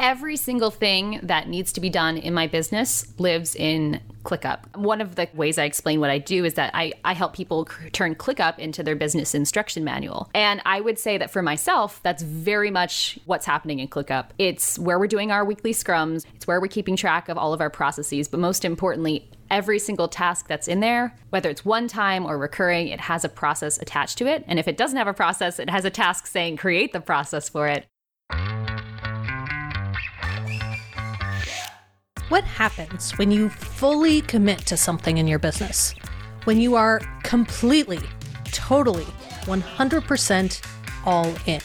every single thing that needs to be done in my business lives in ClickUp. One of the ways I explain what I do is that I, I help people turn ClickUp into their business instruction manual. And I would say that for myself, that's very much what's happening in ClickUp. It's where we're doing our weekly scrums, it's where we're keeping track of all of our processes, but most importantly, every single task that's in there, whether it's one time or recurring, it has a process attached to it. And if it doesn't have a process, it has a task saying create the process for it. What happens when you fully commit to something in your business? When you are completely, totally, 100% all in.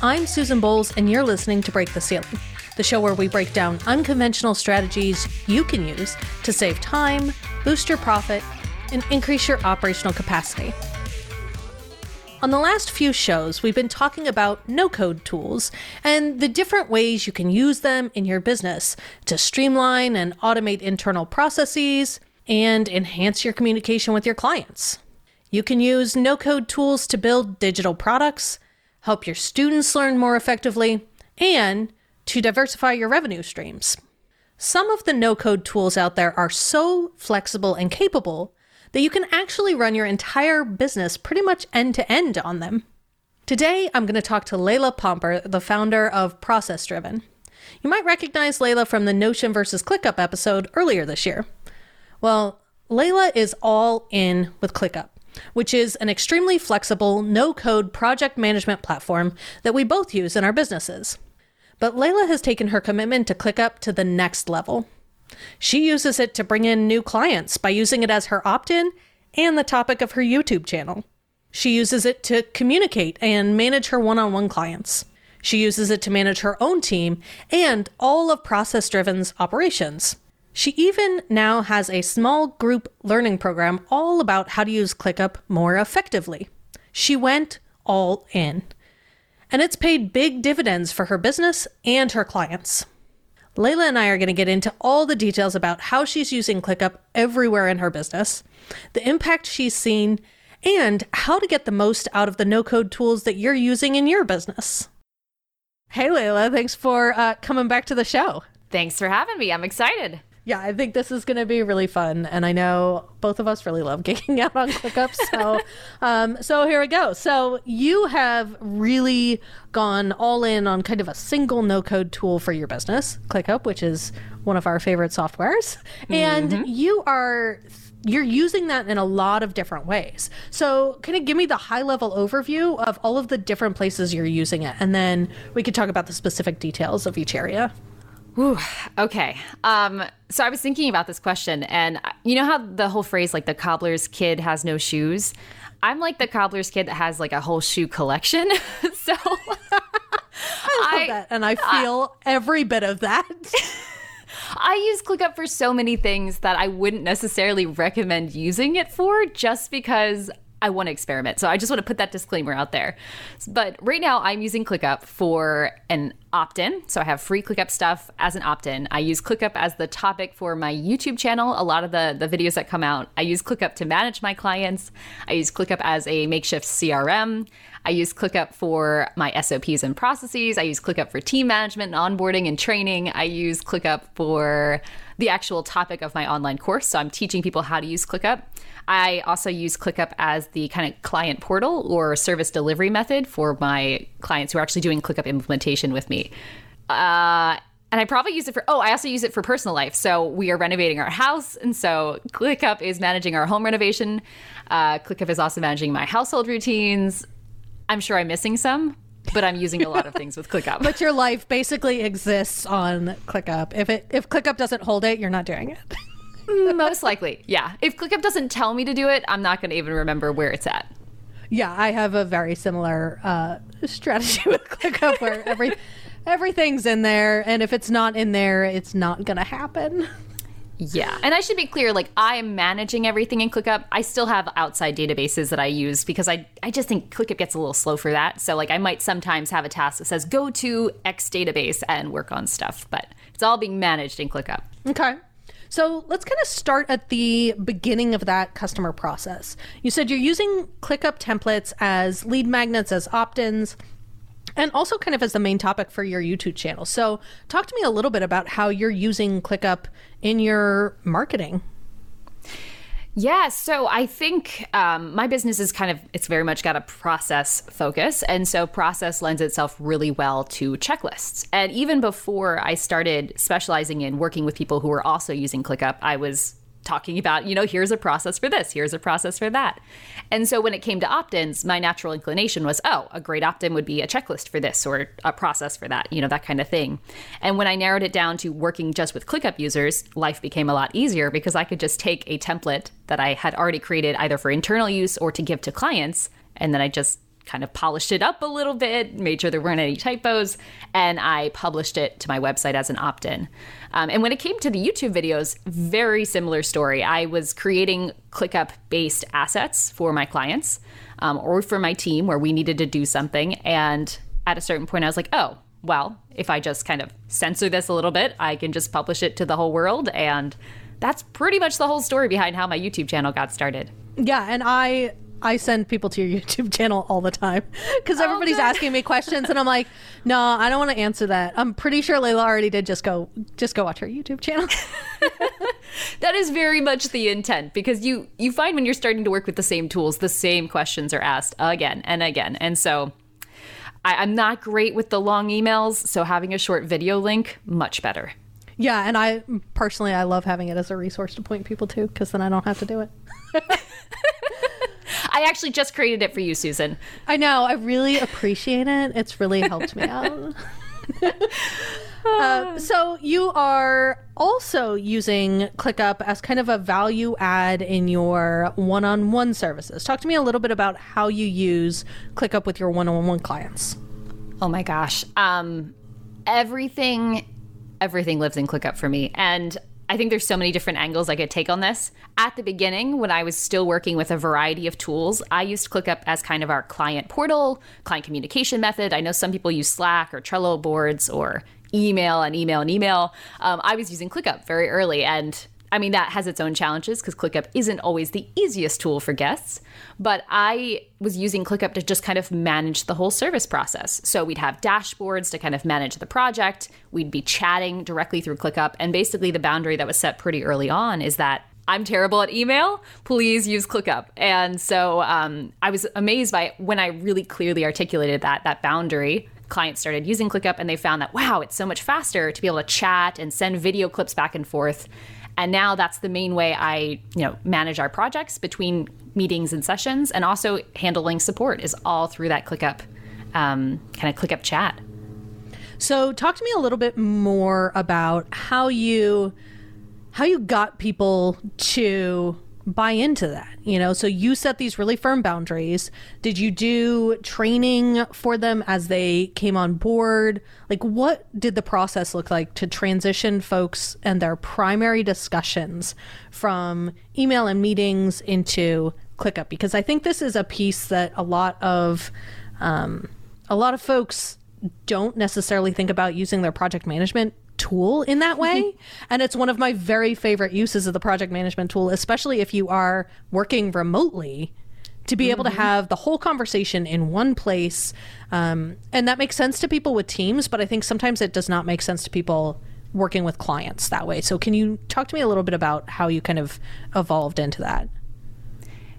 I'm Susan Bowles, and you're listening to Break the Ceiling, the show where we break down unconventional strategies you can use to save time, boost your profit, and increase your operational capacity. On the last few shows, we've been talking about no code tools and the different ways you can use them in your business to streamline and automate internal processes and enhance your communication with your clients. You can use no code tools to build digital products, help your students learn more effectively, and to diversify your revenue streams. Some of the no code tools out there are so flexible and capable that you can actually run your entire business pretty much end to end on them. Today, I'm going to talk to Layla Pomper, the founder of Process Driven. You might recognize Layla from the Notion versus ClickUp episode earlier this year. Well, Layla is all in with ClickUp, which is an extremely flexible, no code project management platform that we both use in our businesses. But Layla has taken her commitment to ClickUp to the next level. She uses it to bring in new clients by using it as her opt in and the topic of her YouTube channel. She uses it to communicate and manage her one on one clients. She uses it to manage her own team and all of Process Driven's operations. She even now has a small group learning program all about how to use ClickUp more effectively. She went all in. And it's paid big dividends for her business and her clients. Layla and I are going to get into all the details about how she's using ClickUp everywhere in her business, the impact she's seen, and how to get the most out of the no code tools that you're using in your business. Hey, Layla, thanks for uh, coming back to the show. Thanks for having me. I'm excited. Yeah, I think this is going to be really fun, and I know both of us really love geeking out on ClickUp. So, um, so here we go. So you have really gone all in on kind of a single no-code tool for your business, ClickUp, which is one of our favorite softwares, and mm-hmm. you are you're using that in a lot of different ways. So, kind of give me the high level overview of all of the different places you're using it, and then we could talk about the specific details of each area. Whew, okay. Um, so I was thinking about this question, and you know how the whole phrase, like the cobbler's kid has no shoes? I'm like the cobbler's kid that has like a whole shoe collection. so I love I, that, and I feel uh, every bit of that. I use ClickUp for so many things that I wouldn't necessarily recommend using it for just because I want to experiment. So I just want to put that disclaimer out there. But right now, I'm using ClickUp for an opt in. So I have free ClickUp stuff as an opt in. I use ClickUp as the topic for my YouTube channel. A lot of the, the videos that come out, I use ClickUp to manage my clients. I use ClickUp as a makeshift CRM. I use ClickUp for my SOPs and processes. I use ClickUp for team management and onboarding and training. I use ClickUp for the actual topic of my online course. So I'm teaching people how to use ClickUp. I also use ClickUp as the kind of client portal or service delivery method for my clients who are actually doing ClickUp implementation with me. Uh, and I probably use it for, oh, I also use it for personal life. So we are renovating our house. And so ClickUp is managing our home renovation. Uh, ClickUp is also managing my household routines. I'm sure I'm missing some, but I'm using a lot of things with ClickUp. but your life basically exists on ClickUp. If it if ClickUp doesn't hold it, you're not doing it. Most likely, yeah. If ClickUp doesn't tell me to do it, I'm not going to even remember where it's at. Yeah, I have a very similar uh, strategy with ClickUp where every everything's in there, and if it's not in there, it's not going to happen. Yeah. And I should be clear like I am managing everything in ClickUp. I still have outside databases that I use because I I just think ClickUp gets a little slow for that. So like I might sometimes have a task that says go to X database and work on stuff, but it's all being managed in ClickUp. Okay. So let's kind of start at the beginning of that customer process. You said you're using ClickUp templates as lead magnets, as opt ins. And also kind of as the main topic for your YouTube channel. So, talk to me a little bit about how you're using ClickUp in your marketing. Yeah, so I think um, my business is kind of, it's very much got a process focus. And so process lends itself really well to checklists. And even before I started specializing in working with people who were also using ClickUp, I was talking about, you know, here's a process for this, here's a process for that. And so when it came to opt ins, my natural inclination was, oh, a great opt in would be a checklist for this or a process for that, you know, that kind of thing. And when I narrowed it down to working just with ClickUp users, life became a lot easier because I could just take a template that I had already created either for internal use or to give to clients, and then I just kind of polished it up a little bit, made sure there weren't any typos, and I published it to my website as an opt in. Um, and when it came to the YouTube videos, very similar story. I was creating ClickUp based assets for my clients um, or for my team where we needed to do something. And at a certain point, I was like, oh, well, if I just kind of censor this a little bit, I can just publish it to the whole world. And that's pretty much the whole story behind how my YouTube channel got started. Yeah, and I I send people to your YouTube channel all the time because oh, everybody's asking me questions, and I'm like, no, I don't want to answer that. I'm pretty sure Layla already did. Just go, just go watch her YouTube channel. that is very much the intent because you you find when you're starting to work with the same tools, the same questions are asked again and again, and so. I, I'm not great with the long emails, so having a short video link, much better. Yeah, and I personally I love having it as a resource to point people to because then I don't have to do it. I actually just created it for you, Susan. I know. I really appreciate it. It's really helped me out. uh, so you are also using ClickUp as kind of a value add in your one-on-one services. Talk to me a little bit about how you use ClickUp with your one-on-one clients. Oh my gosh. Um, everything everything lives in ClickUp for me. And I think there's so many different angles I could take on this. At the beginning, when I was still working with a variety of tools, I used ClickUp as kind of our client portal, client communication method. I know some people use Slack or Trello boards or email and email and email. Um, I was using ClickUp very early, and I mean, that has its own challenges because ClickUp isn't always the easiest tool for guests. But I was using ClickUp to just kind of manage the whole service process. So we'd have dashboards to kind of manage the project. We'd be chatting directly through ClickUp. And basically, the boundary that was set pretty early on is that I'm terrible at email. Please use ClickUp. And so um, I was amazed by when I really clearly articulated that that boundary. Clients started using ClickUp and they found that wow, it's so much faster to be able to chat and send video clips back and forth and now that's the main way I, you know, manage our projects between meetings and sessions, and also handling support is all through that ClickUp um, kind of ClickUp chat. So, talk to me a little bit more about how you how you got people to buy into that you know? So you set these really firm boundaries. Did you do training for them as they came on board? Like what did the process look like to transition folks and their primary discussions from email and meetings into clickup? Because i think this is a piece that a lot of um, a lot of folks don't necessarily think about using their project management tool in that way. and it's one of my very favorite uses of the project management tool, especially if you are working remotely to be mm-hmm. able to mm-hmm. have the whole conversation in one place. Um, and that makes sense to people with teams, but I think sometimes it does not make sense to people working with clients that way. So, can you talk to me a little bit about how you kind of evolved into that?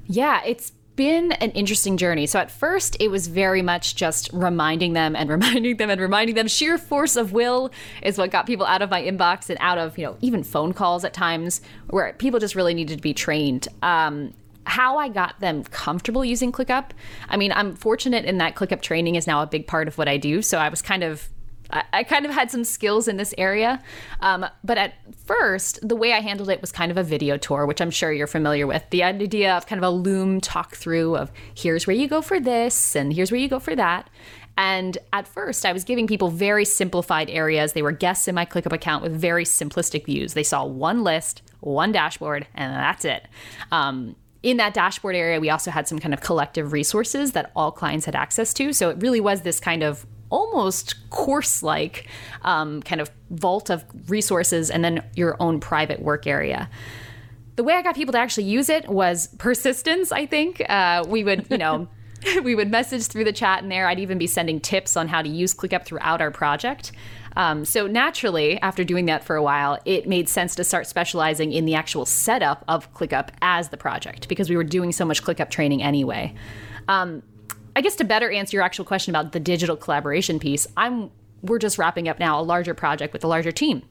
Yeah, it's been an interesting journey. So at first, it was very much just reminding them and reminding them and reminding them. Sheer force of will is what got people out of my inbox and out of, you know, even phone calls at times where people just really needed to be trained. Um, how I got them comfortable using ClickUp. I mean, I'm fortunate in that ClickUp training is now a big part of what I do. So I was kind of I, kind of had some skills in this area. Um, but at first, the way I handled it was kind of a video tour, which I'm sure you're familiar with. The idea of kind of a Loom talk through of here's where you go for this and here's where you go for that. And at first, I was giving people very simplified areas. They were guests in my ClickUp account with very simplistic views. They saw one list, one dashboard, and that's it. Um, in that dashboard area, we also had some kind of collective resources that all clients had access to. So it really was this kind of almost course like um, kind of vault of resources and then your own private work area the way I got people to actually use it was persistence. I think uh, we would, you know, we would message through the chat in there. I'd even be sending tips on how to use ClickUp throughout our project. Um, so naturally, after doing that for a while, it made sense to start specializing in the actual setup of ClickUp as the project because we were doing so much ClickUp training anyway. Um, I guess to better answer your actual question about the digital collaboration piece, I'm we're just wrapping up now a larger project with a larger team.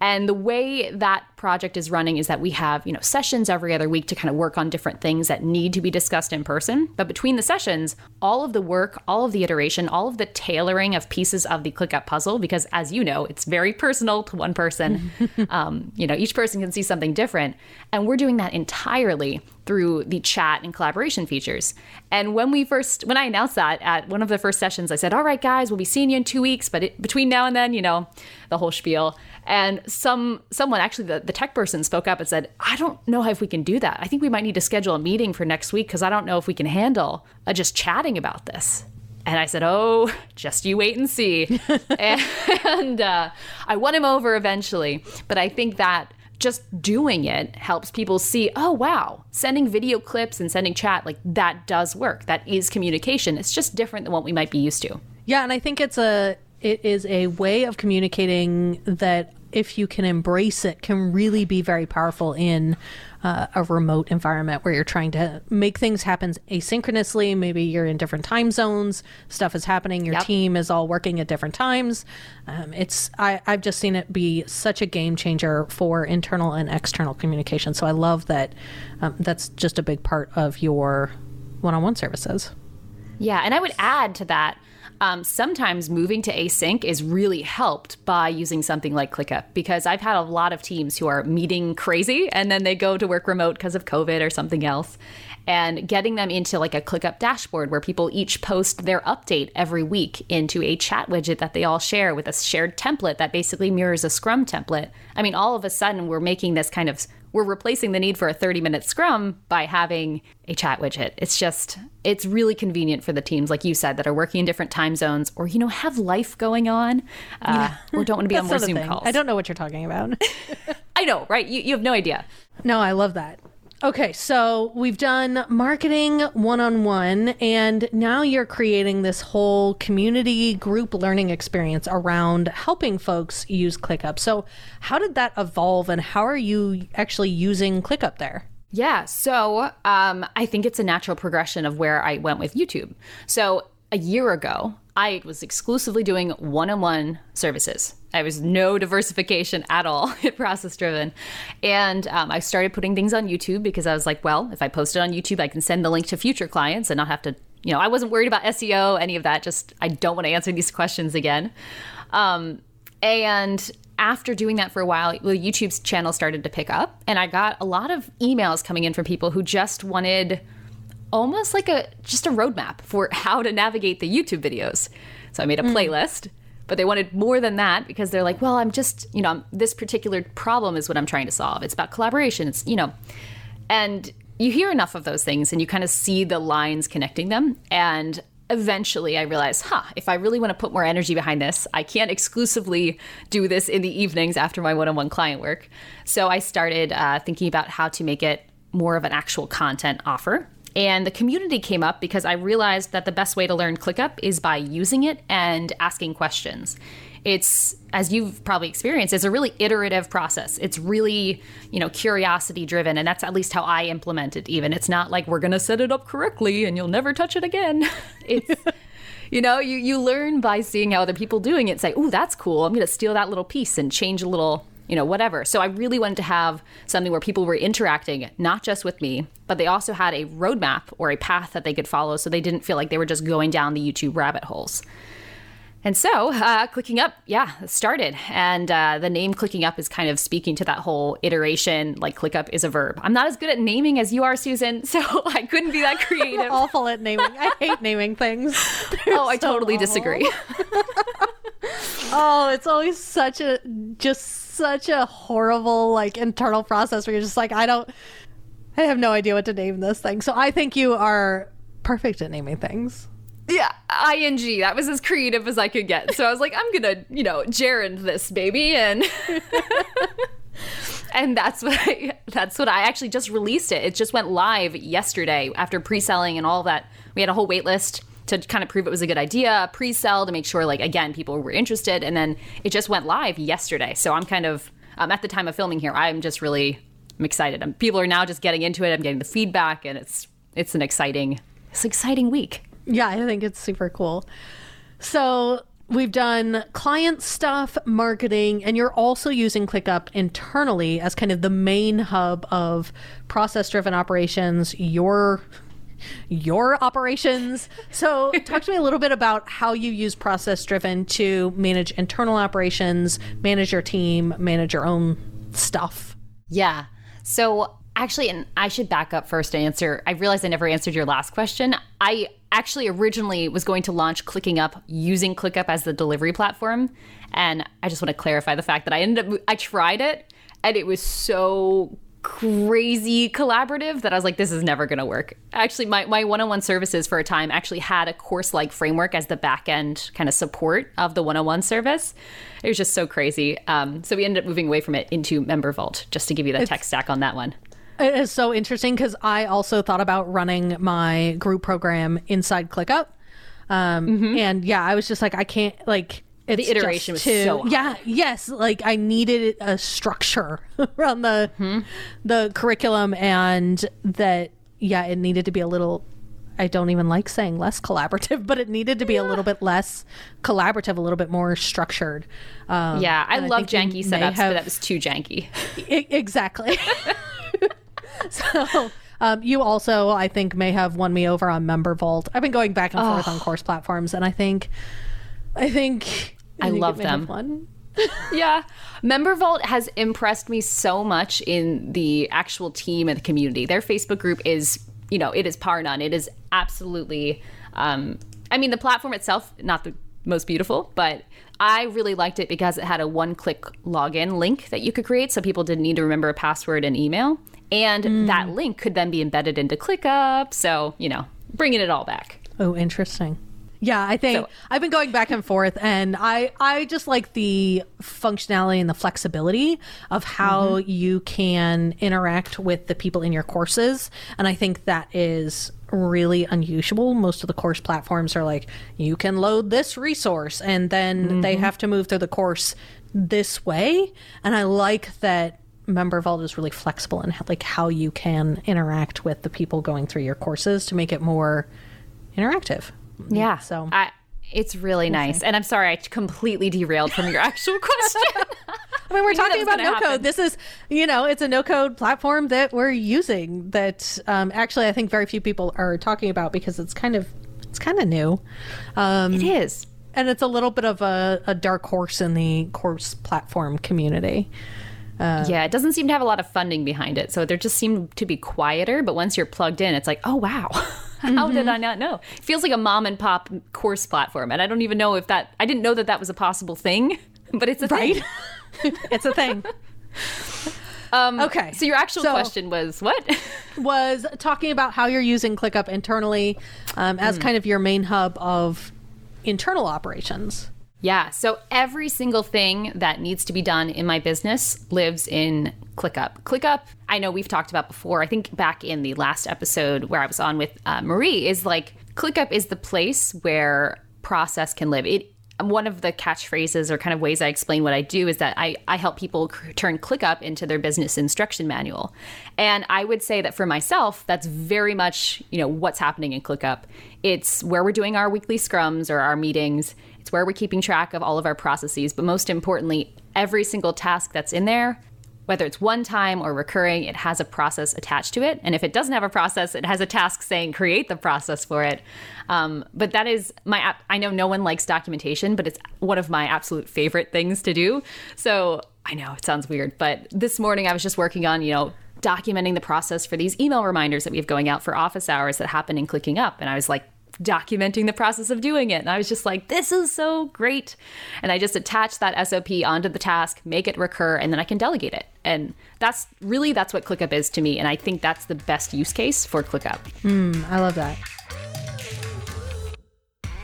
And the way that project is running is that we have, you know, sessions every other week to kind of work on different things that need to be discussed in person. But between the sessions, all of the work, all of the iteration, all of the tailoring of pieces of the ClickUp puzzle, because as you know, it's very personal to one person. um, you know, each person can see something different. And we're doing that entirely through the chat and collaboration features. And when we first, when I announced that at one of the first sessions, I said, "All right, guys, we'll be seeing you in two weeks, but it, between now and then, you know, the whole spiel." And some someone actually the, the tech person spoke up and said, "I don't know if we can do that. I think we might need to schedule a meeting for next week because I don't know if we can handle uh, just chatting about this." And I said, "Oh, just you wait and see." and, and uh, I won him over eventually, but I think that just doing it helps people see, oh, wow, sending video clips and sending chat, like that does work. That is communication. It's just different than what we might be used to. Yeah, and I think it's a it is a way of communicating that if you can embrace it can really be very powerful in uh, a remote environment where you're trying to make things happen asynchronously. Maybe you're in different time zones. Stuff is happening. Your Yep. team is all working at different times. Um, it's I, i've just seen it be such a game changer for internal and external communication. So i love that um, that's just a big part of your one-on-one services. Yeah, and I would add to that. Um, sometimes moving to async is really helped by using something like ClickUp because I've had a lot of teams who are meeting crazy and then they go to work remote because of COVID or something else. And getting them into like a ClickUp dashboard where people each post their update every week into a chat widget that they all share with a shared template that basically mirrors a Scrum template. I mean, all of a sudden we're making this kind of we're replacing the need for a 30 minute scrum by having a chat widget. It's just, it's really convenient for the teams, like you said, that are working in different time zones or, you know, have life going on uh, or don't want to be on more Zoom thing. calls. i don't know what you're talking about I know, right? You, you have no idea. No, I love that. Okay, so we've done marketing one on one, and now you're creating this whole community group learning experience around helping folks use ClickUp. So, how did that evolve, and how are you actually using ClickUp there? Yeah. So um, I think it's a natural progression of where I went with YouTube. So a year ago, I was exclusively doing one on one services. I was no diversification at all process driven. And um, I started putting things on YouTube because I was like, well, if I post it on YouTube, I can send the link to future clients and not have to, you know, I wasn't worried about SEO, any of that. Just, I don't want to answer these questions again. Um, and after doing that for a while, the YouTube's channel started to pick up, and I got a lot of emails coming in from people who just wanted almost like a just a roadmap for how to navigate the YouTube videos. So I made a playlist, but they wanted more than that because they're like, well, I'm just, you know, I'm- this particular problem is what I'm trying to solve. It's about collaboration. It's, you know, and you hear enough of those things and you kind of see the lines connecting them. And eventually I realized, huh, if I really want to put more energy behind this, I can't exclusively do this in the evenings after my one on one client work. So I started uh, thinking about how to make it more of an actual content offer. And the community came up because I realized that the best way to learn ClickUp is by using it and asking questions. It's, as you've probably experienced, it's a really iterative process. It's really, you know, curiosity driven. And that's at least how I implement it, even. It's not like we're going to set it up correctly and you'll never touch it again. It's, you know, you, you learn by seeing how other people doing it. Say, oh, that's cool. I'm going to steal that little piece and change a little you know, whatever. So I really wanted to have something where people were interacting, not just with me, but they also had a roadmap or a path that they could follow so they didn't feel like they were just going down the YouTube rabbit holes. And so, uh, clicking up, yeah, started. And uh, the name clicking up is kind of speaking to that whole iteration. Like, click up is a verb. I'm not as good at naming as you are, Susan, so I couldn't be that creative. Awful at naming. I hate naming things. oh, I so totally awful. disagree. Oh, it's always such a just such a horrible like internal process where you're just like, I don't I have no idea what to name this thing. So I think you are perfect at naming things. Yeah, ing. That was as creative as I could get. So I was like, I'm gonna, you know, gerund this baby, and and that's what I that's what I actually just released it. It just went live yesterday after pre-selling and all that we had a whole wait list to kind of prove it was a good idea, pre-sell to make sure like again people were interested, and then it just went live yesterday. So I'm kind of um, at the time of filming here, I'm just really I'm excited. Um, people are now just getting into it. I'm getting the feedback, and it's it's an exciting it's an exciting week. Yeah, I think it's super cool. So we've done client stuff, marketing, and you're also using ClickUp internally as kind of the main hub of process driven operations, your your operations. So talk to me a little bit about how you use process driven to manage internal operations, manage your team, manage your own stuff. Yeah. So actually, and I should back up first and answer. I realized I never answered your last question. I actually originally was going to launch Clicking Up using ClickUp as the delivery platform. And I just want to clarify the fact that I ended up, I tried it and it was so crazy collaborative that I was like, this is never going to work. Actually, my, my one-on-one services for a time actually had a course-like framework as the back-end kind of support of the one-on-one service. It was just so crazy. Um, so we ended up moving away from it into Member Vault, just to give you the tech stack on that one. It is so interesting because I also thought about running my group program inside ClickUp. Um, mm-hmm. And yeah, I was just like, I can't, like, it's the iteration was too, so yeah yes like i needed a structure around the mm-hmm. the curriculum and that yeah it needed to be a little i don't even like saying less collaborative but it needed to be yeah. a little bit less collaborative a little bit more structured um, yeah i love I janky setups have... but that was too janky I- exactly so um, you also, I think, may have won me over on Member Vault. I've been going back and forth oh. on course platforms, and I think, I think, I, love them. yeah. Member Vault has impressed me so much in the actual team and the community. Their Facebook group is, you know, it is par none. It is absolutely, um, I mean, the platform itself, not the most beautiful, but I really liked it because it had a one click login link that you could create so people didn't need to remember a password and email. And mm. that link could then be embedded into ClickUp. So, you know, bringing it all back. Oh, interesting. Yeah, I think so, I've been going back and forth, and I I just like the functionality and the flexibility of how mm-hmm. you can interact with the people in your courses, and I think that is really unusual. Most of the course platforms are like you can load this resource, and then mm-hmm. they have to move through the course this way, and I like that member vault is really flexible in like how you can interact with the people going through your courses to make it more interactive yeah so I, it's really nice and i'm sorry i completely derailed from your actual question I mean, we're talking about no happen. code. This is, you know, it's a no code platform that we're using that um, actually I think very few people are talking about because it's kind of it's kind of new. Um, it is, and it's a little bit of a, a dark horse in the course platform community. Uh, yeah, it doesn't seem to have a lot of funding behind it. So there just seem to be quieter. But once you're plugged in, it's like, oh, wow. How mm-hmm. did I not know? It feels like a mom and pop course platform. And I don't even know if that, I didn't know that that was a possible thing, but it's a right? thing. it's a thing. Um, okay. So your actual so, question was what? was talking about how you're using ClickUp internally um, as mm. kind of your main hub of internal operations. Yeah. So every single thing that needs to be done in my business lives in ClickUp. ClickUp, I know we've talked about before. I think back in the last episode where I was on with uh, Marie, is like ClickUp is the place where process can live. It one of the catchphrases or kind of ways I explain what I do is that I, I help people turn ClickUp into their business instruction manual. And I would say that for myself, that's very much, you know, what's happening in ClickUp. It's where we're doing our weekly scrums or our meetings. It's where we're keeping track of all of our processes, but most importantly, every single task that's in there, whether it's one time or recurring, it has a process attached to it. And if it doesn't have a process, it has a task saying create the process for it. Um, but that is my, I know no one likes documentation, but it's one of my absolute favorite things to do. So I know it sounds weird, but this morning I was just working on, you know, documenting the process for these email reminders that we have going out for office hours that happen in clicking up. And I was like, documenting the process of doing it. And I was just like, this is so great. And I just attach that SOP onto the task, make it recur, and then I can delegate it. And that's really that's what ClickUp is to me. And I think that's the best use case for ClickUp. Mm, I love that.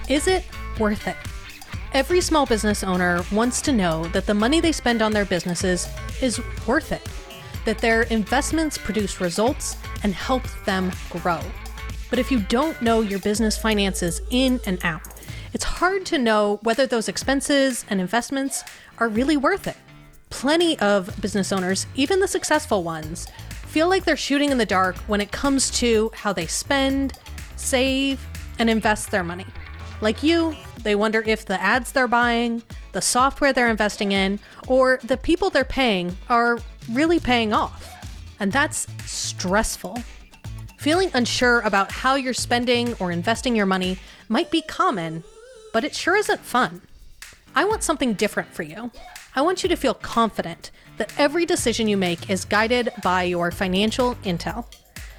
Is it worth it? Every small business owner wants to know that the money they spend on their businesses is worth it, that their investments produce results and help them grow. But if you don't know your business finances in and out, it's hard to know whether those expenses and investments are really worth it. Plenty of business owners, even the successful ones, feel like they're shooting in the dark when it comes to how they spend, save, and invest their money. Like you, they wonder if the ads they're buying, the software they're investing in, or the people they're paying are really paying off. And that's stressful. Feeling unsure about how you're spending or investing your money might be common, but it sure isn't fun. I want something different for you. I want you to feel confident that every decision you make is guided by your financial intel.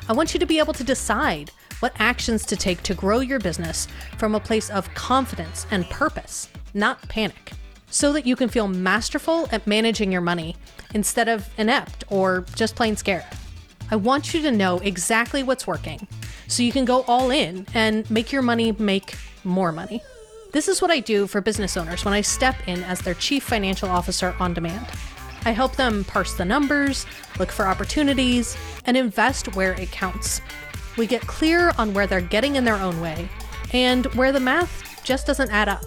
I want you to be able to decide what actions to take to grow your business from a place of confidence and purpose, not panic, so that you can feel masterful at managing your money instead of inept or just plain scared. I want you to know exactly what's working so you can go all in and make your money make more money. This is what I do for business owners when I step in as their chief financial officer on demand. I help them parse the numbers, look for opportunities, and invest where it counts. We get clear on where they're getting in their own way and where the math just doesn't add up.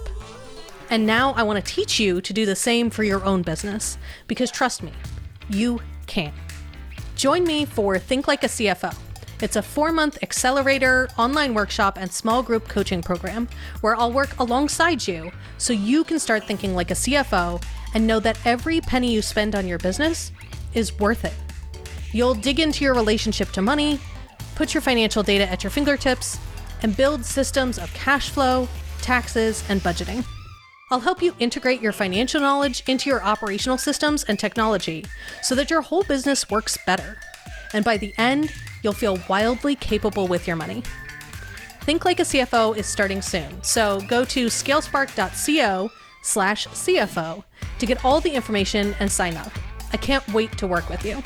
And now I want to teach you to do the same for your own business because trust me, you can. Join me for Think Like a CFO. It's a four month accelerator, online workshop, and small group coaching program where I'll work alongside you so you can start thinking like a CFO and know that every penny you spend on your business is worth it. You'll dig into your relationship to money, put your financial data at your fingertips, and build systems of cash flow, taxes, and budgeting. I'll help you integrate your financial knowledge into your operational systems and technology so that your whole business works better. And by the end, you'll feel wildly capable with your money. Think Like a CFO is starting soon, so go to scalespark.co slash CFO to get all the information and sign up. I can't wait to work with you.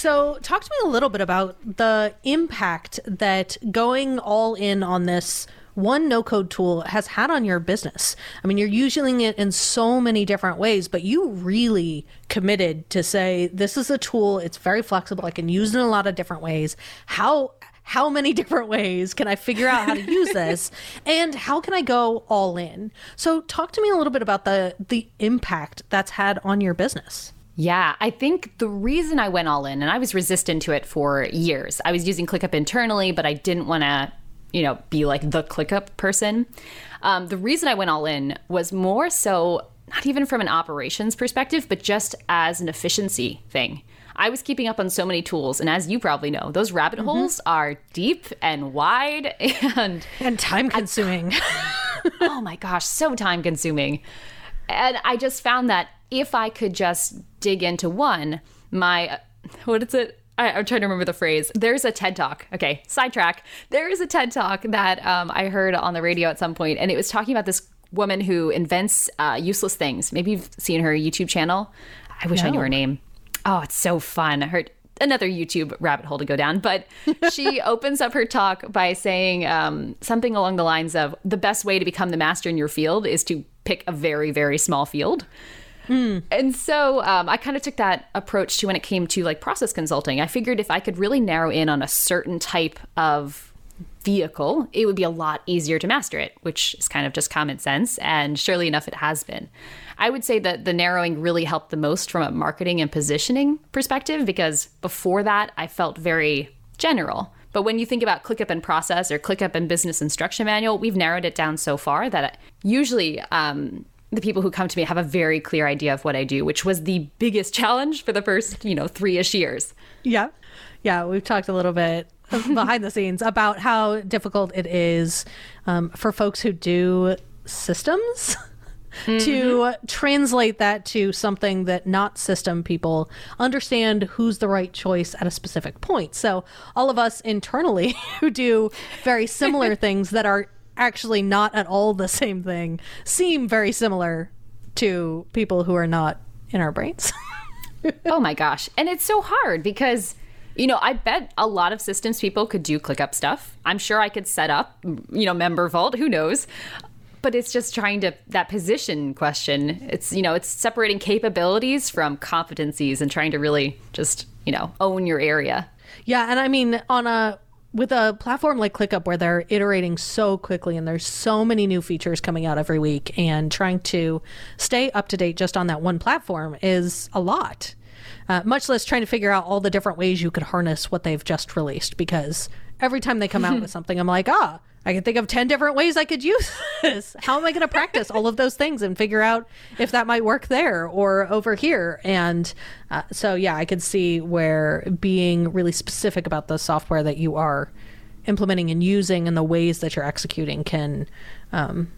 So, talk to me a little bit about the impact that going all in on this one no code tool has had on your business. I mean, you're using it in so many different ways, but you really committed to say, this is a tool, it's very flexible, I can use it in a lot of different ways. How how many different ways can I figure out how to use this and how can I go all in? So talk to me a little bit about the the impact that's had on your business. Yeah, I think the reason I went all in, and I was resistant to it for years. I was using ClickUp internally, but I didn't want to, you know, be like the ClickUp person. Um, the reason I went all in was more so not even from an operations perspective, but just as an efficiency thing. I was keeping up on so many tools, and as you probably know, those rabbit mm-hmm. holes are deep and wide and and time consuming. oh my gosh, so time consuming. And I just found that if I could just dig into one, my what is it? I, am trying to remember the phrase. There's a TED talk. Okay, sidetrack. There is a TED talk that um, I heard on the radio at some point, and it was talking about this woman who invents uh, useless things. Maybe you've seen her YouTube channel. I wish no. I knew her name. Oh, it's so fun. Her another YouTube rabbit hole to go down, but she opens up her talk by saying um, something along the lines of the best way to become the master in your field is to pick a very, very small field. Mm. And so um, I kind of took that approach to when it came to like process consulting. I figured if I could really narrow in on a certain type of vehicle, it would be a lot easier to master it, which is kind of just common sense. And surely enough, it has been. I would say that the narrowing really helped the most from a marketing and positioning perspective because before that, I felt very general. But when you think about ClickUp and Process or ClickUp and Business Instruction Manual, we've narrowed it down so far that usually um, the people who come to me have a very clear idea of what I do, which was the biggest challenge for the first, you know, three ish years. Yeah. Yeah. We've talked a little bit behind the scenes about how difficult it is um, for folks who do systems mm-hmm. to translate that to something that not system people understand who's the right choice at a specific point. So, all of us internally who do very similar things that are actually not at all the same thing seem very similar to people who are not in our brains. oh my gosh. And it's so hard because you know, I bet a lot of systems people could do ClickUp stuff. I'm sure I could set up, you know, Member Vault, who knows. But it's just trying to that position question. It's you know, it's separating capabilities from competencies and trying to really just, you know, own your area. Yeah, and I mean on a with a platform like ClickUp where they're iterating so quickly and there's so many new features coming out every week and trying to stay up to date just on that one platform is a lot. Uh, much less trying to figure out all the different ways you could harness what they've just released because every time they come out with something, I'm like, ah, I can think of 10 different ways I could use this. How am I going to practice all of those things and figure out if that might work there or over here? And uh, so, yeah, I could see where being really specific about the software that you are implementing and using and the ways that you're executing can um,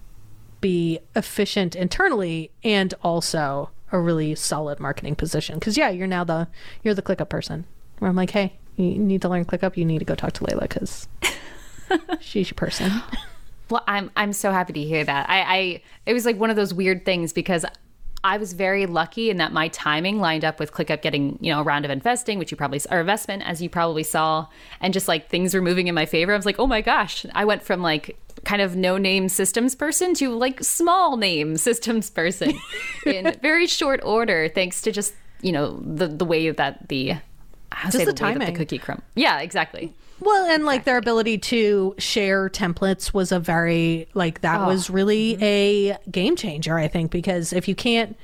be efficient internally and also a really solid marketing position. Because, yeah, you're now the, you're the ClickUp person where I'm like, hey, you need to learn ClickUp. You need to go talk to Layla because she's your person. Well, I'm I'm so happy to hear that. I, I it was like one of those weird things because I was very lucky in that my timing lined up with ClickUp getting, you know, a round of investing, which you probably or investment, as you probably saw, and just like things were moving in my favor. I was like, oh my gosh, I went from like kind of no name systems person to like small name systems person in very short order, thanks to just you know the the way that the just the, the timing, the cookie crumb. Yeah, exactly. Well, and like their ability to share templates was a very like that oh. was really mm-hmm. a game changer, I think, because if you can't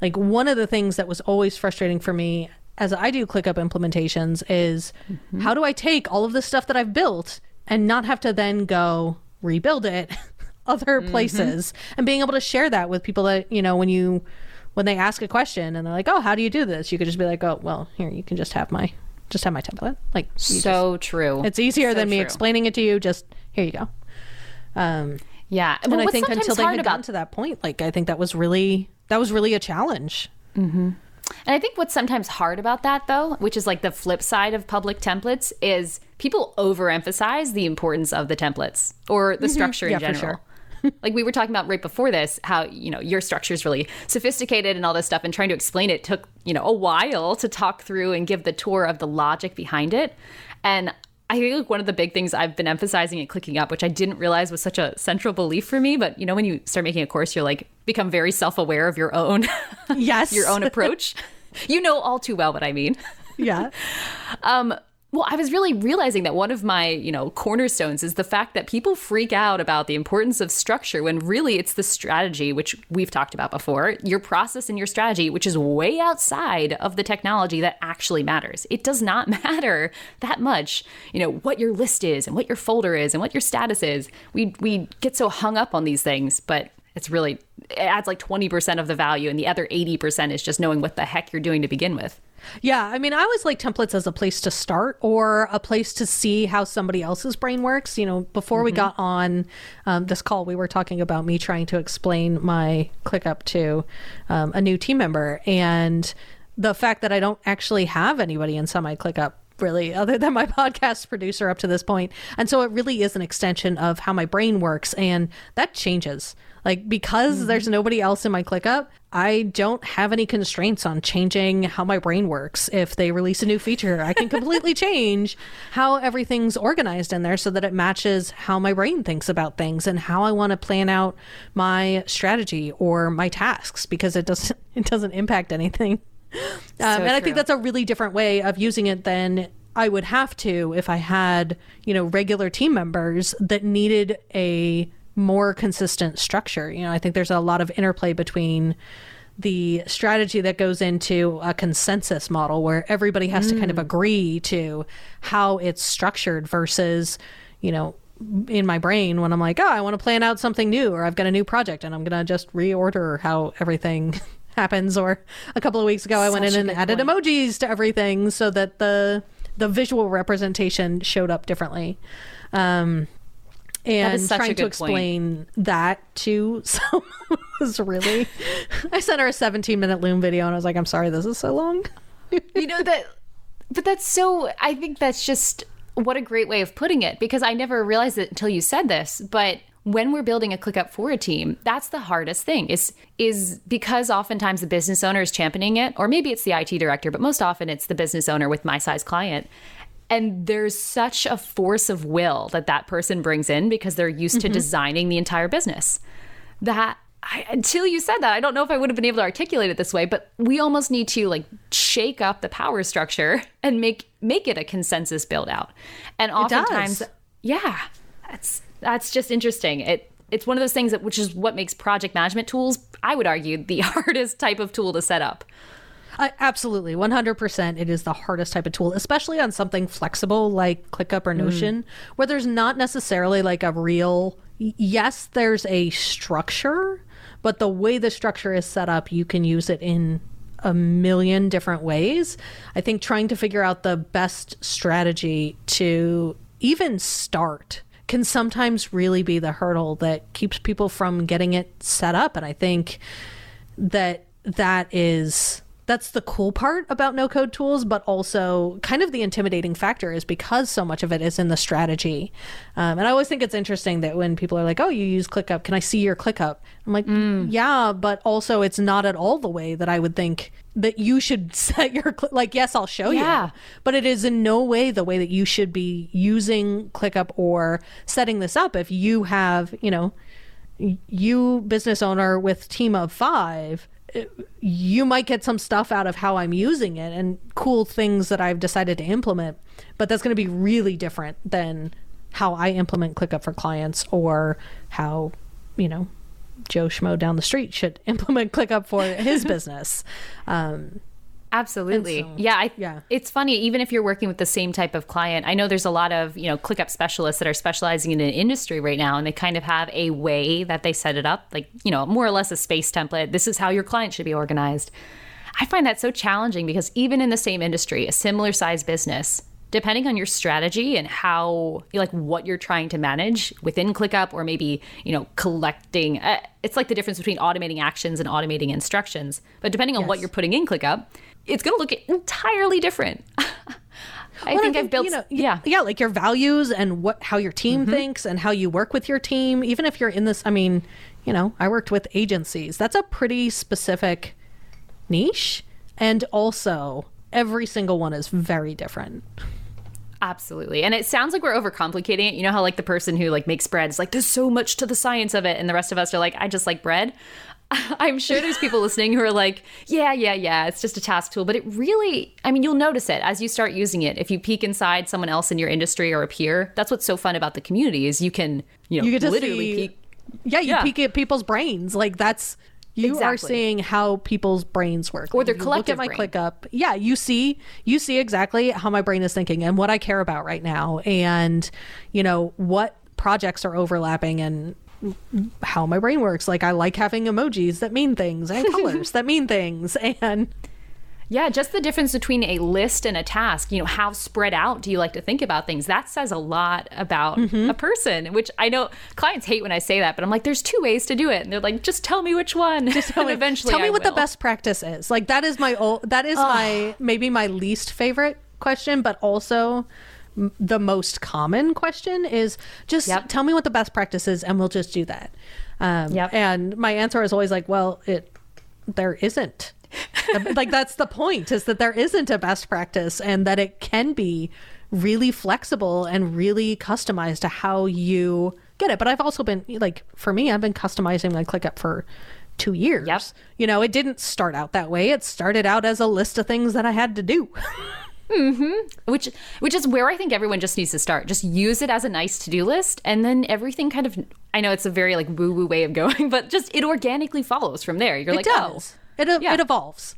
like one of the things that was always frustrating for me as I do ClickUp implementations is mm-hmm. how do I take all of the stuff that I've built and not have to then go rebuild it other mm-hmm. places and being able to share that with people that, you know, when you when they ask a question and they're like, "Oh, how do you do this?" You could just be like, "Oh, well, here you can just have my just have my template. Like so just, true. It's easier so than me explaining it to you. Just here you go. Um, yeah, and well, I think until they had about- gotten to that point, like I think that was really that was really a challenge. Mm-hmm. And I think what's sometimes hard about that, though, which is like the flip side of public templates, is people overemphasize the importance of the templates or the mm-hmm. structure in yeah, general like we were talking about right before this, how, you know, your structure is really sophisticated and all this stuff, and trying to explain it took, you know, a while to talk through and give the tour of the logic behind it. And I think like one of the big things I've been emphasizing and clicking up, which I didn't realize was such a central belief for me, but you know, when you start making a course, you're like become very self-aware of your own yes your own approach. you know all too well what I mean. Yeah. um, well, I was really realizing that one of my, you know, cornerstones is the fact that people freak out about the importance of structure when really it's the strategy, which we've talked about before, your process and your strategy, which is way outside of the technology that actually matters. It does not matter that much, you know, what your list is and what your folder is and what your status is. We we get so hung up on these things, but it's really it adds like 20% of the value and the other 80% is just knowing what the heck you're doing to begin with. Yeah, I mean, I always like templates as a place to start or a place to see how somebody else's brain works. You know, before mm-hmm. we got on um, this call, we were talking about me trying to explain my ClickUp to um, a new team member and the fact that I don't actually have anybody inside my ClickUp really other than my podcast producer up to this point and so it really is an extension of how my brain works and that changes like because mm-hmm. there's nobody else in my ClickUp, I don't have any constraints on changing how my brain works. If they release a new feature, I can completely change how everything's organized in there so that it matches how my brain thinks about things and how I want to plan out my strategy or my tasks because it doesn't it doesn't impact anything. So um, and I think that's a really different way of using it than I would have to if I had, you know, regular team members that needed a more consistent structure. You know, I think there's a lot of interplay between the strategy that goes into a consensus model where everybody has mm. to kind of mm. agree to how it's structured versus, you know, in my brain when I'm like, oh, I want to plan out something new or I've got a new project and I'm going to just reorder how everything happens. Or a couple of weeks ago, I went in and added point. emojis to everything so that the the visual representation showed up differently. Um, and trying to explain point. that to someone was really i sent her a 17 minute loom video and i was like i'm sorry this is so long you know that but that's so i think that's just what a great way of putting it because i never realized it until you said this but when we're building a ClickUp for a team, that's the hardest thing. Is is because oftentimes the business owner is championing it, or maybe it's the IT director, but most often it's the business owner with my size client. And there's such a force of will that that person brings in because they're used mm-hmm. to designing the entire business. that I, until you said that, I don't know if I would have been able to articulate it this way, but we almost need to like shake up the power structure and make make it a consensus build out. And oftentimes, yeah, that's that's just interesting. It it's one of those things that which is what makes project management tools, I would argue, the hardest type of tool to set up. Uh, absolutely, one hundred percent. It is the hardest type of tool, especially on something flexible like ClickUp or Notion, mm. where there's not necessarily like a real. Yes, there's a structure, but the way the structure is set up, you can use it in a million different ways. I think trying to figure out the best strategy to even start can sometimes really be the hurdle that keeps people from getting it set up. And I think that that is that's the cool part about no code tools, but also kind of the intimidating factor is because so much of it is in the strategy. Um, and I always think it's interesting that when people are like, oh, you use ClickUp, can I see your ClickUp? I'm like, mm. yeah, but also it's not at all the way that I would think that you should set your, like, yes, I'll show you. yeah. you, but it is in no way the way that you should be using ClickUp or setting this up. If you have, you know, you business owner with team of five you might get some stuff out of how I'm using it and cool things that I've decided to implement, but that's going to be really different than how I implement ClickUp for clients or how, you know, Joe Schmo down the street should implement ClickUp for his business. Um, Absolutely. So, yeah, I, yeah. It's funny, even if you're working with the same type of client, I know there's a lot of, you know, ClickUp specialists that are specializing in an industry right now, and they kind of have a way that they set it up, like, you know, more or less a space template. This is how your client should be organized. I find that so challenging because even in the same industry, a similar size business, depending on your strategy and how like what you're trying to manage within ClickUp or maybe, you know, collecting uh, it's like the difference between automating actions and automating instructions. But depending on yes. what you're putting in ClickUp, it's going to look entirely different. I well, think I have built, you know, yeah, yeah, like your values and what how your team mm-hmm. thinks and how you work with your team. Even if you're in this, I mean, you know, I worked with agencies. That's a pretty specific niche, and also every single one is very different. Absolutely. And it sounds like we're overcomplicating it. You know how like the person who like makes bread is like there's so much to the science of it and the rest of us are like I just like bread. I'm sure there's people listening who are like, yeah, yeah, yeah, it's just a task tool. But it really, I mean, you'll notice it as you start using it. If you peek inside someone else in your industry or a peer, that's what's so fun about the community is you can, you know, you get to literally see, peek. Yeah, you yeah. peek at people's brains. Like that's, you exactly. are seeing how people's brains work. Or their collective look at my brain. ClickUp. Yeah, you see, you see exactly how my brain is thinking and what I care about right now, and you know what projects are overlapping and how my brain works. Like I like having emojis that mean things and colors that mean things and yeah, just the difference between a list and a task. You know, how spread out do you like to think about things? That says a lot about mm-hmm. a person, which I know clients hate when I say that, but I'm like, there's two ways to do it. And they're like, just tell me which one. Just tell me, eventually tell me I what will. the best practice is. Like that is my old, that is my, maybe my least favorite question, but also the most common question is just yep. tell me what the best practice is and we'll just do that. Um, yep. And my answer is always like, well, it there isn't. like that's the point is that there isn't a best practice and that it can be really flexible and really customized to how you get it. But I've also been like for me, I've been customizing my ClickUp for two years. Yep. You know, it didn't start out that way. It started out as a list of things that I had to do. Mm-hmm. Which, which is where I think everyone just needs to start. Just use it as a nice to-do list, and then everything kind of. I know it's a very like woo-woo way of going, but just it organically follows from there. You're it like, does. oh, it yeah. it evolves.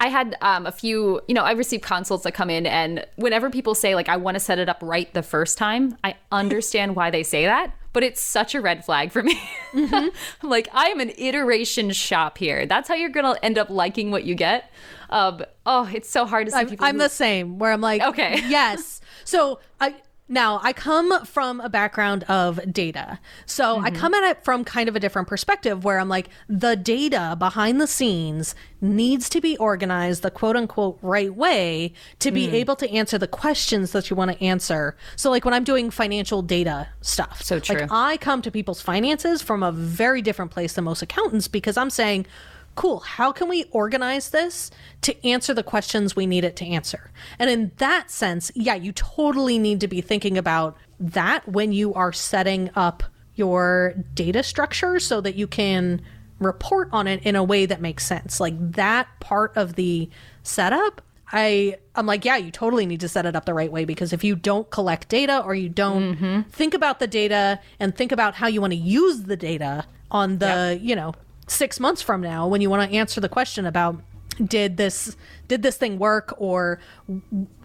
I had um, a few, you know, I received consults that come in, and whenever people say, like, I want to set it up right the first time, I understand why they say that, but it's such a red flag for me. Mm-hmm. like, I am an iteration shop here. That's how you're going to end up liking what you get. Um, oh, it's so hard to see I'm, people. I'm who... the same, where I'm like, okay, yes. So I now, I come from a background of data. So mm-hmm. I come at it from kind of a different perspective where I'm like, the data behind the scenes needs to be organized the quote unquote right way to be mm. able to answer the questions that you want to answer. So, like when I'm doing financial data stuff, so true. Like I come to people's finances from a very different place than most accountants because I'm saying, cool, how can we organize this to answer the questions we need it to answer? And in that sense, yeah, you totally need to be thinking about that when you are setting up your data structure so that you can report on it in a way that makes sense. Like that part of the setup, I I'm like, yeah, you totally need to set it up the right way because if you don't collect data or you don't mm-hmm. think about the data and think about how you want to use the data on the, you know, 6 months from now when you want to answer the question about did this did this thing work or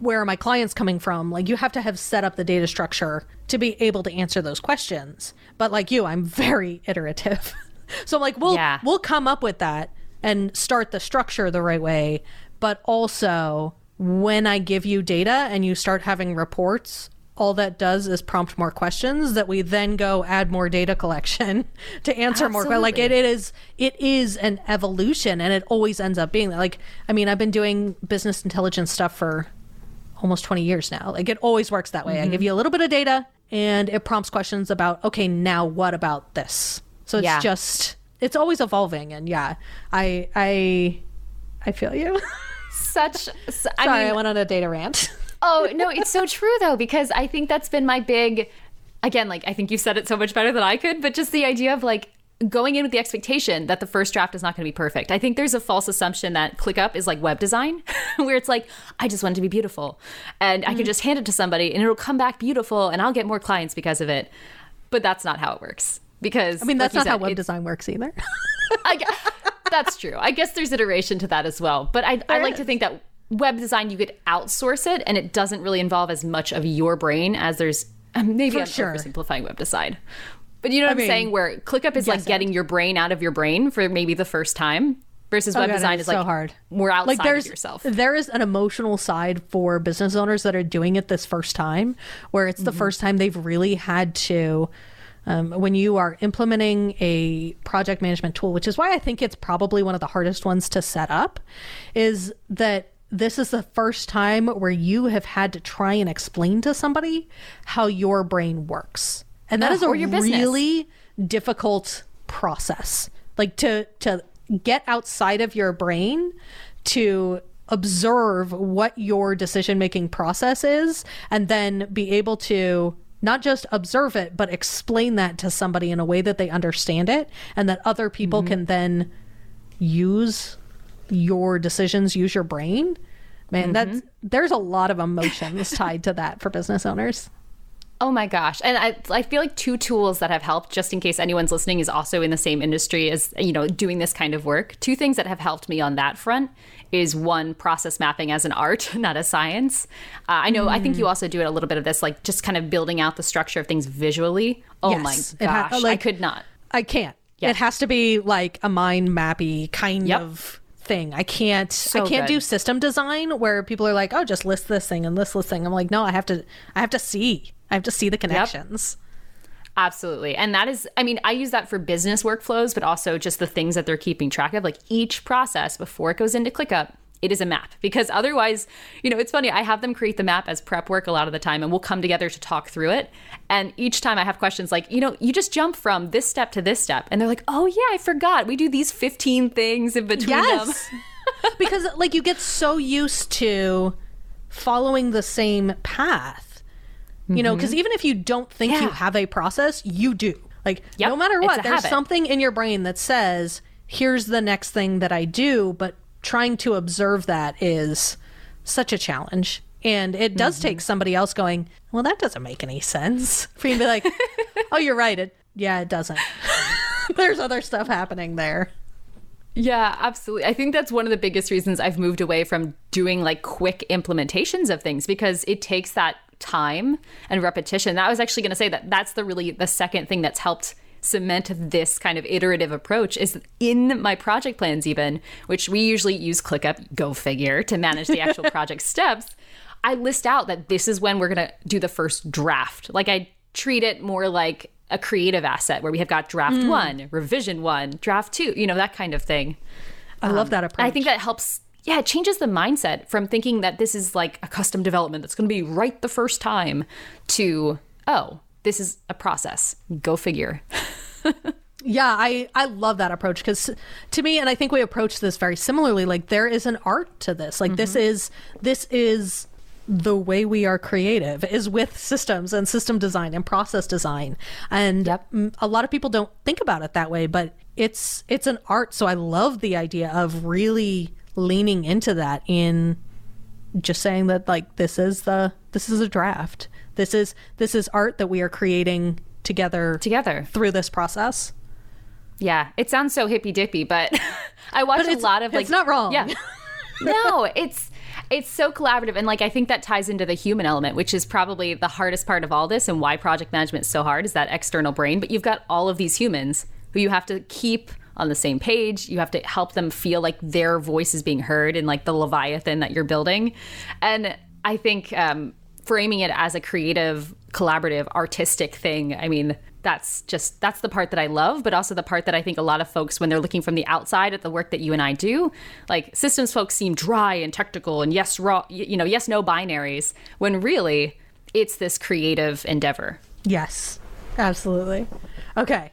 where are my clients coming from? Like you have to have set up the data structure to be able to answer those questions. But like you i'm very iterative. So i'm like we'll Yeah. we'll come up with that and start the structure the right way. But also when i give you data and you start having reports all that does is prompt more questions that we then go add more data collection to answer more que- like it, it is it is an evolution and it always ends up being that. like i mean i've been doing business intelligence stuff for almost 20 years now. Like it always works that way. I give mm-hmm. you a little bit of data and it prompts questions about okay now what about this? So it's Yeah. just it's always evolving and yeah i i i feel you. Such, I sorry mean, i went on a data rant Oh, no, it's so true though, because I think that's been my big, again, like I think you said it so much better than I could, but just the idea of like going in with the expectation that the first draft is not going to be perfect. I think there's a false assumption that ClickUp is like web design, where it's like, I just want it to be beautiful. And I can mm. just hand it to somebody and it'll come back beautiful and I'll get more clients because of it. But that's not how it works. Because i mean that's like not you how web it- design works either I that's true. I guess there's iteration to that as well. But I, I like to think that web design, you could outsource it and it doesn't really involve as much of your brain as there's um, maybe For I'm sure. oversimplifying web design. But you know what I'm mean, saying? Where ClickUp is like yes, getting your brain out of your brain for maybe the first time versus web Oh God, design is like so hard. more outside like there's of yourself. there is an emotional side for business owners that are doing it this first time, where it's the Mm-hmm. first time they've really had to. Um, when you are implementing a project management tool, which is why I think it's probably one of the hardest ones to set up, is that this is the first time where you have had to try and explain to somebody how your brain works. And that Yeah, is a really difficult process. Like to to get outside of your brain to observe what your decision making process is and then be able to not just observe it but explain that to somebody in a way that they understand it and that other people Mm-hmm. can then use your decisions use your brain man that's there's a lot of emotions tied to that for business owners Oh my gosh. And I, I feel like two tools that have helped, just in case anyone's listening is also in the same industry as, you know, doing this kind of work. Two things that have helped me on that front is one, process mapping as an art, not a science. Uh, I know, I think you also do it a little bit of this, like just kind of building out the structure of things visually. Oh Yes. my It ha- gosh. I could not. I can't. It has to be like a mind mappy kind Yep. of thing. I can't So I can't do system design where people are like, "Oh, just list this thing and list this thing." I'm like, "No, I have to I have to see. I have to see the connections." Absolutely. And that is, I mean, I use that for business workflows, but also just the things that they're keeping track of. Like each process before it goes into ClickUp, it is a map because otherwise, you know, it's funny. I have them create the map as prep work a lot of the time and we'll come together to talk through it. And each time I have questions like, you know, you just jump from this step to this step. And they're like, oh, yeah, I forgot. We do these 15 things in between them. Yes. because like you get so used to following the same path. You know, because even if you don't think you Mm-hmm. Have a process, you do. Like Yep, no matter what, there's habit. something in your brain that says, "Here's the next thing that I do," but trying to observe that is such a challenge. And it does take Mm-hmm. somebody else going, "Well, that doesn't make any sense." For you to be like, "Oh, you're right. It yeah, it doesn't." there's other stuff happening there. Yeah, absolutely. I think that's one of the biggest reasons I've moved away from doing like quick implementations of things because it takes that time and repetition. I was actually going to say that that's the really the second thing that's helped cement this kind of iterative approach is in my project plans even, which we usually use ClickUp, go figure, to manage the actual project steps. I list out that this is when we're going to do the first draft. Like I treat it more like a creative asset where we have got draft Hmm. one, revision one, draft two, you know, that kind of thing. I love that approach. Um, I think that helps. Yeah, it changes the mindset from thinking that this is like a custom development that's going to be right the first time to, oh, this is a process. Go figure. Yeah, I I love that approach because to me, and I think we approach this very similarly. Like there is an art to this. Like this mm-hmm. is this is the way we are creative is with systems and system design and process design. And Yep. a lot of people don't think about it that way, but it's it's an art. So I love the idea of really leaning into that in just saying that like this is the this is a draft. This is this is art that we are creating together Together. through this process. Yeah, it sounds so hippy dippy, but I watch But a lot of like it's not wrong. Yeah, no, it's it's so collaborative, and like I think that ties into the human element, which is probably the hardest part of all this, and why project management is so hard is that external brain. But you've got all of these humans who you have to keep on the same page. You have to help them feel like their voice is being heard in like the leviathan that you're building, and I think um, framing it as a creative, collaborative, artistic thing. I mean, that's just that's the part that I love, but also the part that I think a lot of folks, when they're looking from the outside at the work that you and I do, like systems folks seem dry and technical and yes, raw, you know, yes, no binaries. When really, it's this creative endeavor. Yes, absolutely. Okay.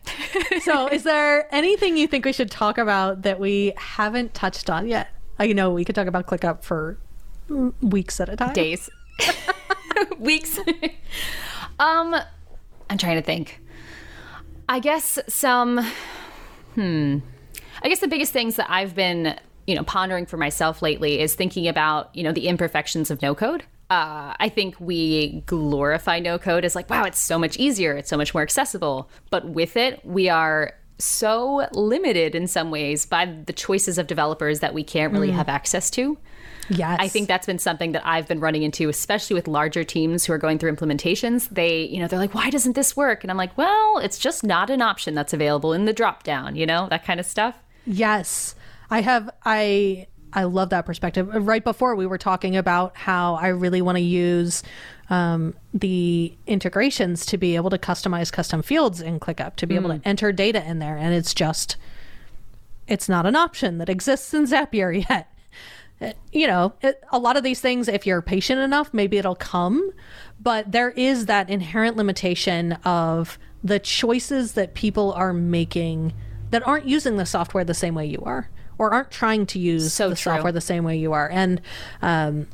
so, is there anything you think we should talk about that we haven't touched on yet? I know we could talk about ClickUp for weeks at a time. Days, weeks. Um, I'm trying to think. I guess some. Hmm. I guess the biggest things that I've been, you know, pondering for myself lately is thinking about, you know, the imperfections of no code. Uh, I think we glorify no code as like, wow, it's so much easier, it's so much more accessible. But with it, we are so limited in some ways by the choices of developers that we can't really have access to. Yes. I think that's been something that I've been running into, especially with larger teams who are going through implementations. They, you know, they're like, why doesn't this work? And I'm like, well, it's just not an option that's available in the drop down, you know, that kind of stuff. Yes. I have I I love that perspective. Right before we were talking about how I really want to use um, the integrations to be able to customize custom fields in ClickUp, to be able to enter data in there. And it's just, it's not an option that exists in Zapier yet. You know, it, a lot of these things, if you're patient enough, maybe it'll come. But there is that inherent limitation of the choices that people are making that aren't using the software the same way you are or aren't trying to use So the true. software the same way you are. And um,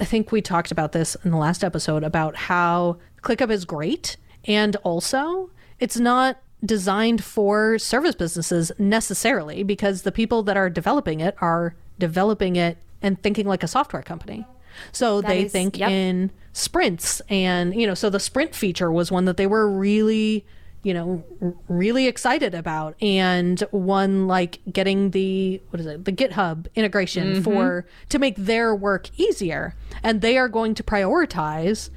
I think we talked about this in the last episode about how ClickUp is great and also it's not designed for service businesses necessarily because the people that are developing it are developing it and thinking like a software company. So they is- think yep. in sprints and you know so the sprint feature was one that they were really you know really excited about and one like getting the what is it the github integration mm-hmm. for to make their work easier and they are going to prioritize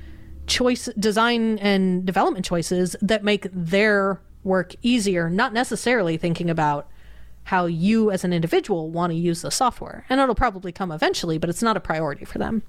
choice design and development choices that make their work easier not necessarily thinking about how you as an individual want to use the software and it'll probably come eventually but it's not a priority for them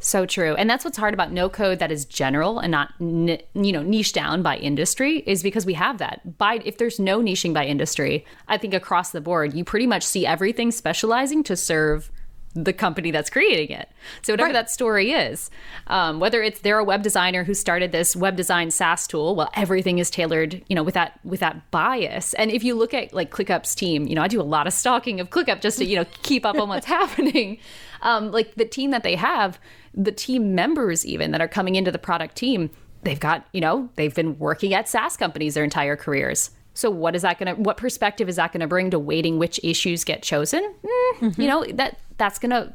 So true. And that's what's hard about no code that is general and not you know niche down by industry is because we have that. By if there's no niching by industry, I think across the board you pretty much see everything specializing to serve the company that's creating it. So whatever Right. that story is, um, whether it's they're a web designer who started this web design SaaS tool, well, everything is tailored, you know, with that with that bias. And if you look at like ClickUp's team, you know, I do a lot of stalking of ClickUp just to you know keep up on what's happening. Um, like the team that they have, the team members even that are coming into the product team, they've got you know they've been working at SaaS companies their entire careers. So what is that going to? What perspective is that going to bring to weighting which issues get chosen? Mm, You know that that's going to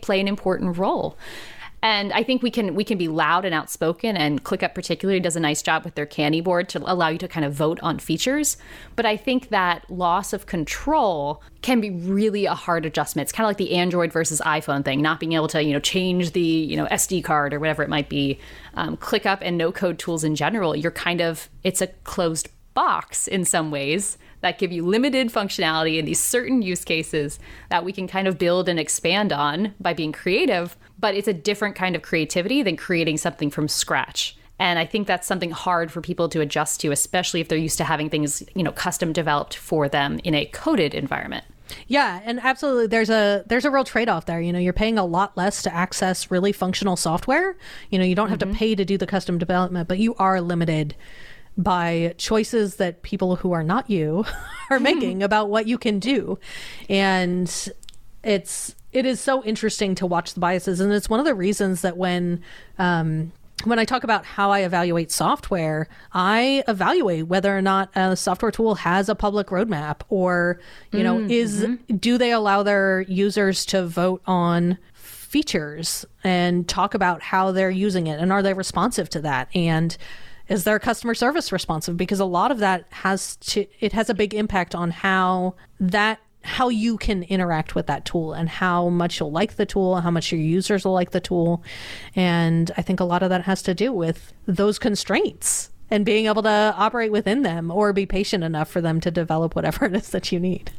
play an important role. And I think we can we can be loud and outspoken, and ClickUp particularly does a nice job with their Canny board to allow you to kind of vote on features. But I think that loss of control can be really a hard adjustment. It's kind of like the Android versus iPhone thing, not being able to you know change the you know SD card or whatever it might be. Um, ClickUp and no code tools in general, you're kind of it's a closed box in some ways that give you limited functionality in these certain use cases that we can kind of build and expand on by being creative, but it's a different kind of creativity than creating something from scratch. And I think that's something hard for people to adjust to, especially if they're used to having things, you know, custom developed for them in a coded environment. Yeah, and absolutely there's a there's a real trade-off there. You know, you're paying a lot less to access really functional software. You know, you don't have to mm-hmm. pay to do the custom development, but you are limited by choices that people who are not you are making about what you can do. And it's it is so interesting to watch the biases, and it's one of the reasons that when um, when I talk about how I evaluate software, I evaluate whether or not a software tool has a public roadmap or, you know, mm-hmm. is do they allow their users to vote on features and talk about how they're using it and are they responsive to that and is their customer service responsive because a lot of that has to it has a big impact on how that how you can interact with that tool and how much you'll like the tool, how much your users will like the tool. And I think a lot of that has to do with those constraints and being able to operate within them or be patient enough for them to develop whatever it is that you need.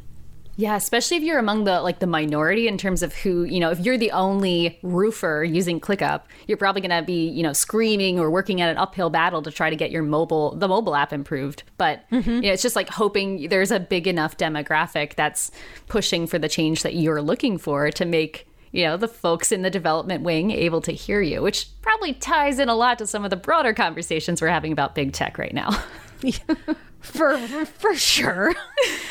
Yeah, especially if you're among the like the minority in terms of who, you know, if you're the only roofer using ClickUp, you're probably going to be, you know, screaming or working at an uphill battle to try to get your mobile the mobile app improved. But mm-hmm. you know, it's just like hoping there's a big enough demographic that's pushing for the change that you're looking for to make you know, the folks in the development wing able to hear you, which probably ties in a lot to some of the broader conversations we're having about big tech right now. for for sure.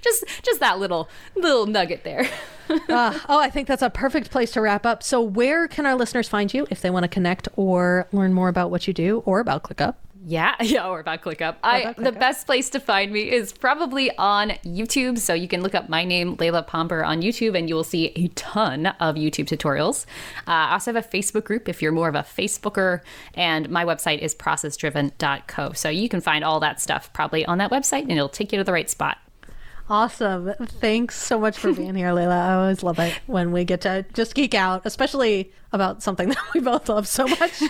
just just that little little nugget there. uh, oh, I think that's a perfect place to wrap up. So, where can our listeners find you if they want to connect or learn more about what you do or about ClickUp? Yeah, yeah, or about ClickUp. I about ClickUp. the best place to find me is probably on YouTube. So you can look up my name, Layla Pomper, on YouTube, and you will see a ton of YouTube tutorials. Uh, I also have a Facebook group if you're more of a Facebooker, and my website is processdriven.co. So you can find all that stuff probably on that website, and it'll take you to the right spot. Awesome. Thanks so much for being here, Layla. I always love it when we get to just geek out, especially about something that we both love so much.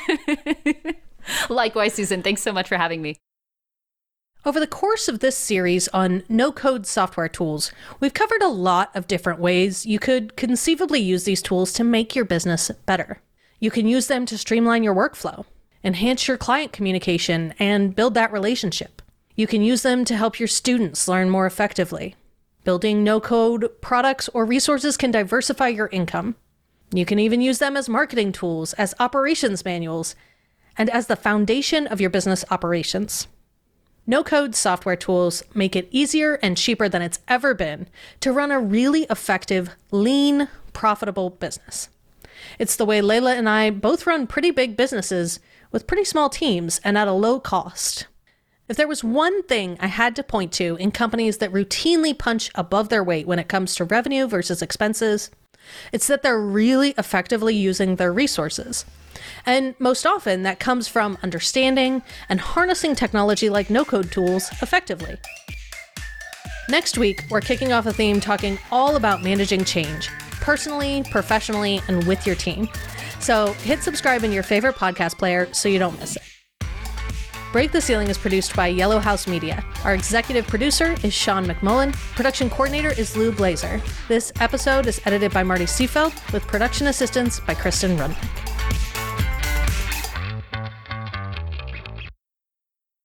Likewise, Susan. Thanks so much for having me. Over the course of this series on no code software tools, we've covered a lot of different ways you could conceivably use these tools to make your business better. You can use them to streamline your workflow, enhance your client communication, and build that relationship. You can use them to help your students learn more effectively. Building no code products or resources can diversify your income. You can even use them as marketing tools, as operations manuals, and as the foundation of your business operations. No code software tools make it easier and cheaper than it's ever been to run a really effective, lean, profitable business. It's the way Layla and I both run pretty big businesses with pretty small teams and at a low cost. If there was one thing I had to point to in companies that routinely punch above their weight when it comes to revenue versus expenses, it's that they're really effectively using their resources. And most often, that comes from understanding and harnessing technology like no code tools effectively. Next week, we're kicking off a theme talking all about managing change, personally, professionally, and with your team. So hit subscribe in your favorite podcast player so you don't miss it. Break the Ceiling is produced by Yellow House Media. Our executive producer is Sean McMullen. Production coordinator is Lou Blazer. This episode is edited by Marty Seafeld with production assistance by Kristen Rudnick.